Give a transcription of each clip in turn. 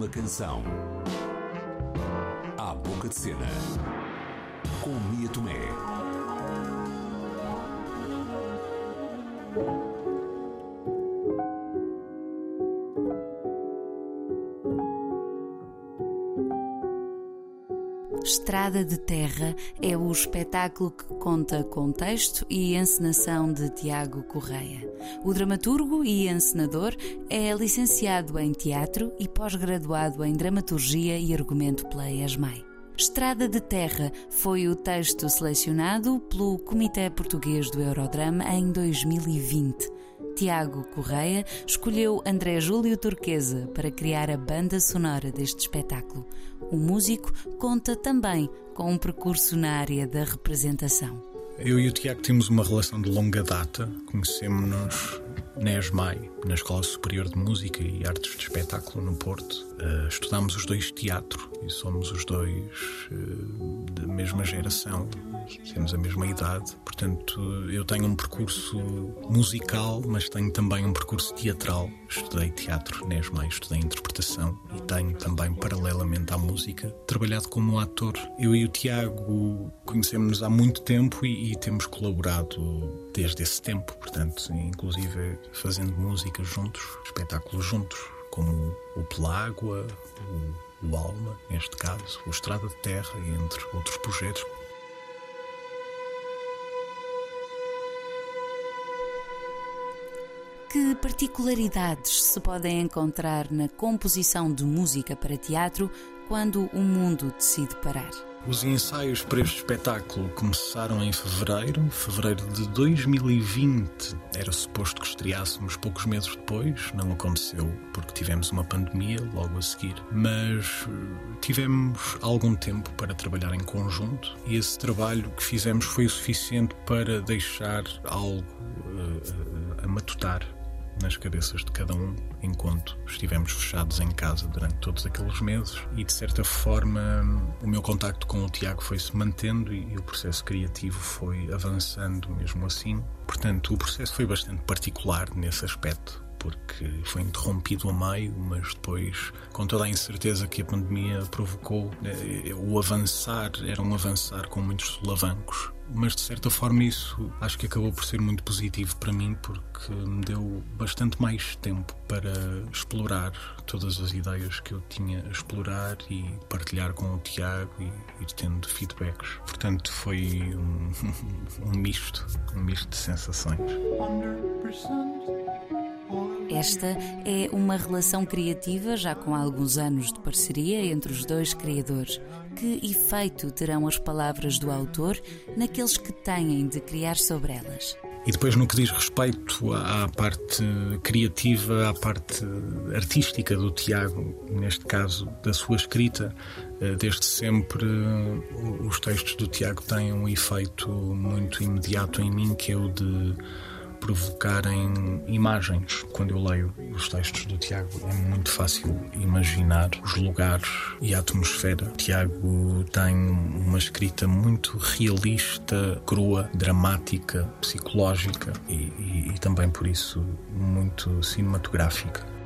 Uma canção. À boca de cena. Com Mia Tomé. Estrada de Terra é o espetáculo que conta com texto e encenação de Tiago Correia. O dramaturgo e encenador é licenciado em teatro e pós-graduado em dramaturgia e argumento pela ESMAI. Estrada de Terra foi o texto selecionado pelo Comitê Português do Eurodrama em 2020. Tiago Correia escolheu André Júlio Turquesa para criar a banda sonora deste espetáculo. O músico conta também com um percurso na área da representação. Eu e o Tiago temos uma relação de longa data. Conhecemos-nos na ESMAI, na Escola Superior de Música e Artes de Espetáculo no Porto. Uh, estudámos os dois teatro e somos os dois uh, da mesma geração, temos a mesma idade. Portanto, eu tenho um percurso musical, mas tenho também um percurso teatral. Estudei teatro na ESMAI, estudei interpretação e tenho também, paralelamente à música, trabalhado como ator. Eu e o Tiago conhecemos-nos há muito tempo e, e temos colaborado desde esse tempo, portanto, inclusive fazendo música juntos, espetáculos juntos, como o Pelágua, o, o Alma, neste caso, o Estrada de Terra, entre outros projetos. Que particularidades se podem encontrar na composição de música para teatro quando o mundo decide parar? Os ensaios para este espetáculo começaram em fevereiro, fevereiro de 2020. Era suposto que estreássemos poucos meses depois, não aconteceu porque tivemos uma pandemia logo a seguir. Mas eh, tivemos algum tempo para trabalhar em conjunto e esse trabalho que fizemos foi o suficiente para deixar algo uh, a matutar nas cabeças de cada um enquanto estivemos fechados em casa durante todos aqueles meses e de certa forma o meu contacto com o Tiago foi se mantendo e, o processo criativo foi avançando mesmo assim. Portanto, o processo foi bastante particular nesse aspecto porque foi interrompido a meio, mas depois, com toda a incerteza que a pandemia provocou, eh, o avançar era um avançar com muitos solavancos mas de certa forma isso acho que acabou por ser muito positivo para mim porque me deu bastante mais tempo para explorar todas as ideias que eu tinha a explorar e partilhar com o Tiago e ir tendo feedbacks. Portanto, foi um, um misto, um misto de sensações. 100%. Esta é uma relação criativa já com alguns anos de parceria entre os dois criadores. Que efeito terão as palavras do autor naqueles que têm de criar sobre elas? E depois, no que diz respeito à parte criativa, à parte artística do Tiago, neste caso da sua escrita, eh, desde sempre os textos do Tiago têm um efeito muito imediato em mim, que é o de provocarem imagens. Quando eu leio os textos do Tiago, é muito fácil imaginar os lugares e a atmosfera. O Tiago tem uma escrita muito realista, crua, dramática, psicológica e, e, e também por isso muito cinematográfica.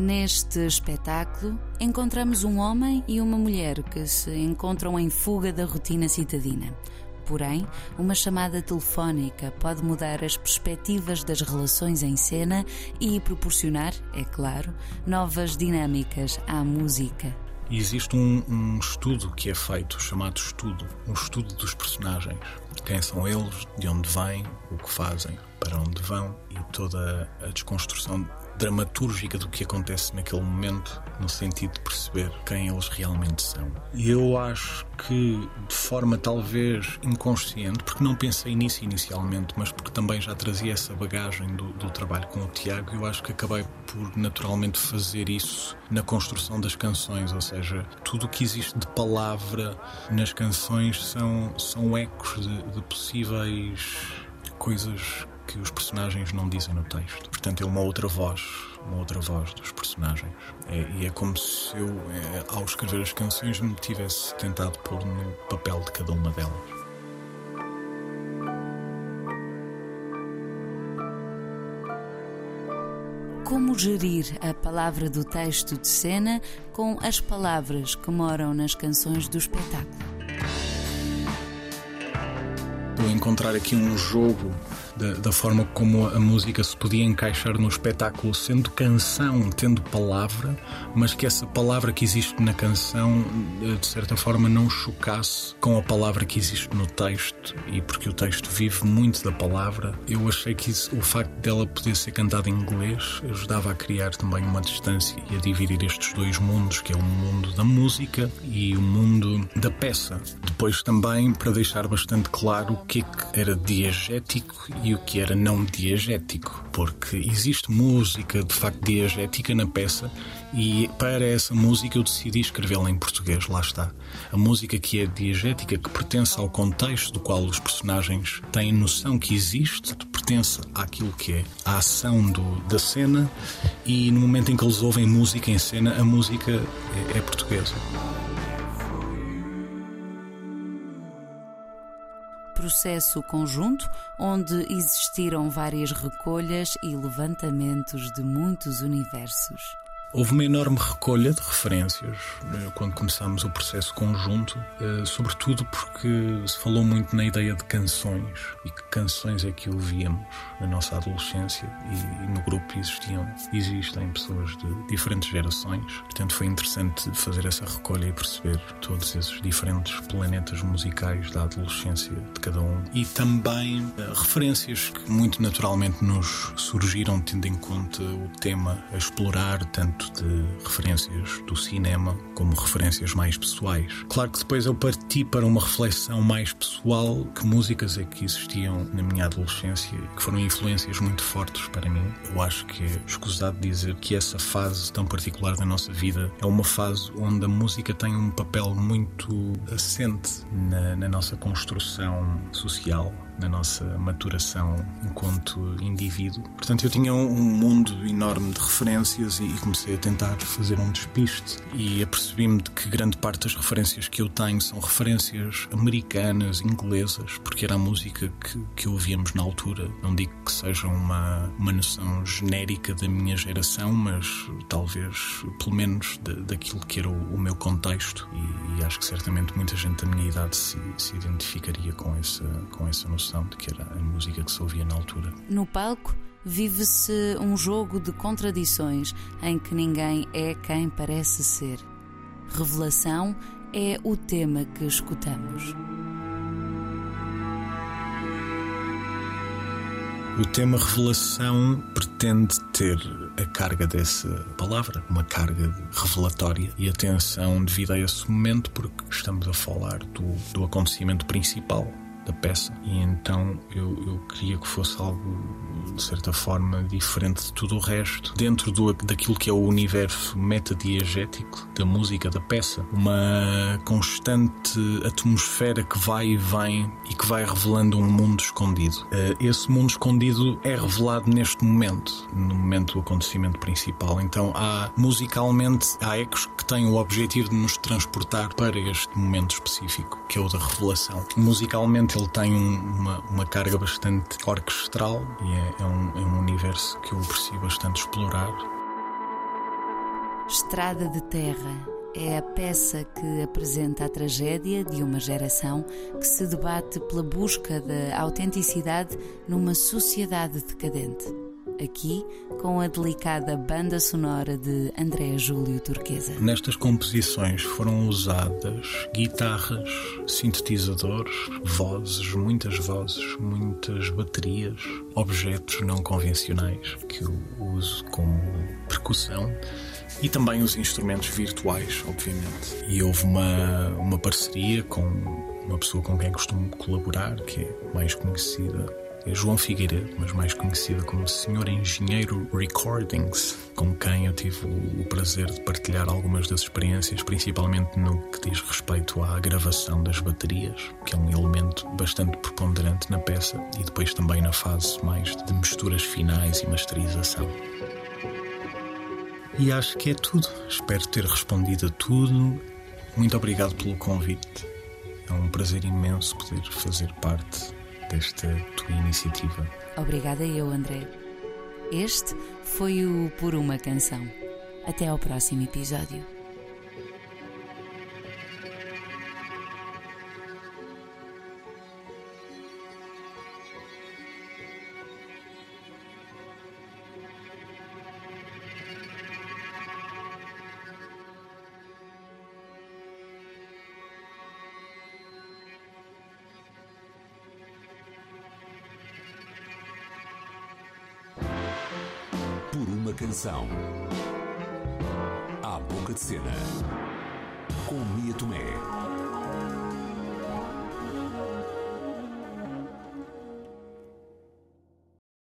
Neste espetáculo, encontramos um homem e uma mulher que se encontram em fuga da rotina citadina. Porém, uma chamada telefónica pode mudar as perspectivas das relações em cena e proporcionar, é claro, novas dinâmicas à música. Existe um, um, estudo que é feito, chamado estudo, um estudo dos personagens. Quem são eles, de onde vêm, o que fazem, para onde vão e toda a desconstrução dramatúrgica do que acontece naquele momento, no sentido de perceber quem eles realmente são. E eu acho que, de forma talvez inconsciente, porque não pensei nisso inicialmente, mas porque também já trazia essa bagagem do, do trabalho com o Tiago, eu acho que acabei por naturalmente fazer isso na construção das canções, ou seja, tudo o que existe de palavra nas canções são, são ecos de, de possíveis coisas que os personagens não dizem no texto. Portanto, é uma outra voz, uma outra voz dos personagens. É, e é como se eu, é, ao escrever as canções, me tivesse tentado pôr no papel de cada uma delas. Como gerir a palavra do texto de cena com as palavras que moram nas canções do espetáculo? Encontrar aqui um jogo da, da, forma como a música se podia encaixar no espetáculo, sendo canção, tendo palavra, mas que essa palavra que existe na canção, eh, de certa forma, não chocasse com a palavra que existe no texto, e porque o texto vive muito da palavra, eu achei que isso, o facto dela poder ser cantada em inglês ajudava a criar também uma distância e a dividir estes dois mundos, que é o mundo da música e o mundo da peça. Depois também, para deixar bastante claro o que, é que era diegético e o que era não diegético, porque existe música de facto diegética na peça e para essa música eu decidi escrevê-la em português, lá está. A música que é diegética, que pertence ao contexto do qual os personagens têm noção que existe, pertence àquilo que é a ação do, da cena e no momento em que eles ouvem música em cena, a música é, é portuguesa. Processo conjunto onde existiram várias recolhas e levantamentos de muitos universos. Houve uma enorme recolha de referências eh, quando começámos o processo conjunto, eh, sobretudo porque se falou muito na ideia de canções e que canções é que ouvíamos na nossa adolescência e no grupo existiam, existem pessoas de diferentes gerações, portanto foi interessante fazer essa recolha e perceber todos esses diferentes planetas musicais da adolescência de cada um. E também eh, referências que muito naturalmente nos surgiram tendo em conta o tema a explorar tanto de referências do cinema como referências mais pessoais. Claro que depois eu parti para uma reflexão mais pessoal, que músicas é que existiam na minha adolescência e que foram influências muito fortes para mim. Eu acho que é escusado dizer que essa fase tão particular da nossa vida é uma fase onde a música tem um papel muito assente na, na nossa construção social na nossa maturação enquanto indivíduo. Portanto, eu tinha um mundo enorme de referências e comecei a tentar fazer um despiste e apercebi-me de que grande parte das referências que eu tenho são referências americanas, inglesas, porque era a música que, que ouvíamos na altura. Não digo que seja uma, uma noção genérica da minha geração, mas talvez pelo menos de, daquilo que era o, o meu contexto e, e, acho que certamente muita gente da minha idade se, se identificaria com essa, com essa noção de que era a música que se ouvia na altura. No palco, vive-se um jogo de contradições em que ninguém é quem parece ser. Revelação é o tema que escutamos. O tema revelação pretende ter a carga dessa palavra, uma carga revelatória e atenção devido a esse momento, porque estamos a falar do, do acontecimento principal da peça. E então eu, eu queria que fosse algo de certa forma diferente de tudo o resto. Dentro do, daquilo que é o universo metadiegético da música da peça uma constante atmosfera que vai e vem e que vai revelando um mundo escondido. Eh, esse mundo escondido é revelado neste momento no momento do acontecimento principal. Então há musicalmente há ecos que têm o objetivo de nos transportar para este momento específico que é o da revelação. Musicalmente ele tem uma, uma carga bastante orquestral e é, é, um, é um universo que eu aprecio bastante explorar. Estrada de Terra é a peça que apresenta a tragédia de uma geração que se debate pela busca da autenticidade numa sociedade decadente aqui com a delicada banda sonora de André Júlio Turquesa. Nestas composições foram usadas guitarras, sintetizadores, vozes, muitas vozes, muitas baterias, objetos não convencionais que eu uso como percussão e também os instrumentos virtuais, obviamente. E houve uma, uma parceria com uma pessoa com quem costumo colaborar, que é mais conhecida é João Figueiredo, mas mais conhecido como Senhor Engenheiro Recordings, com quem eu tive o prazer de partilhar algumas das experiências, principalmente no que diz respeito à gravação das baterias, que é um elemento bastante preponderante na peça, e depois também na fase mais de misturas finais e masterização. E acho que é tudo. Espero ter respondido a tudo. Muito obrigado pelo convite. É um prazer imenso poder fazer parte desta tua iniciativa. Obrigada eu, André. Este foi o Por uma Canção. Até ao próximo episódio. Canção. À boca de cena. Com Mia Tomé.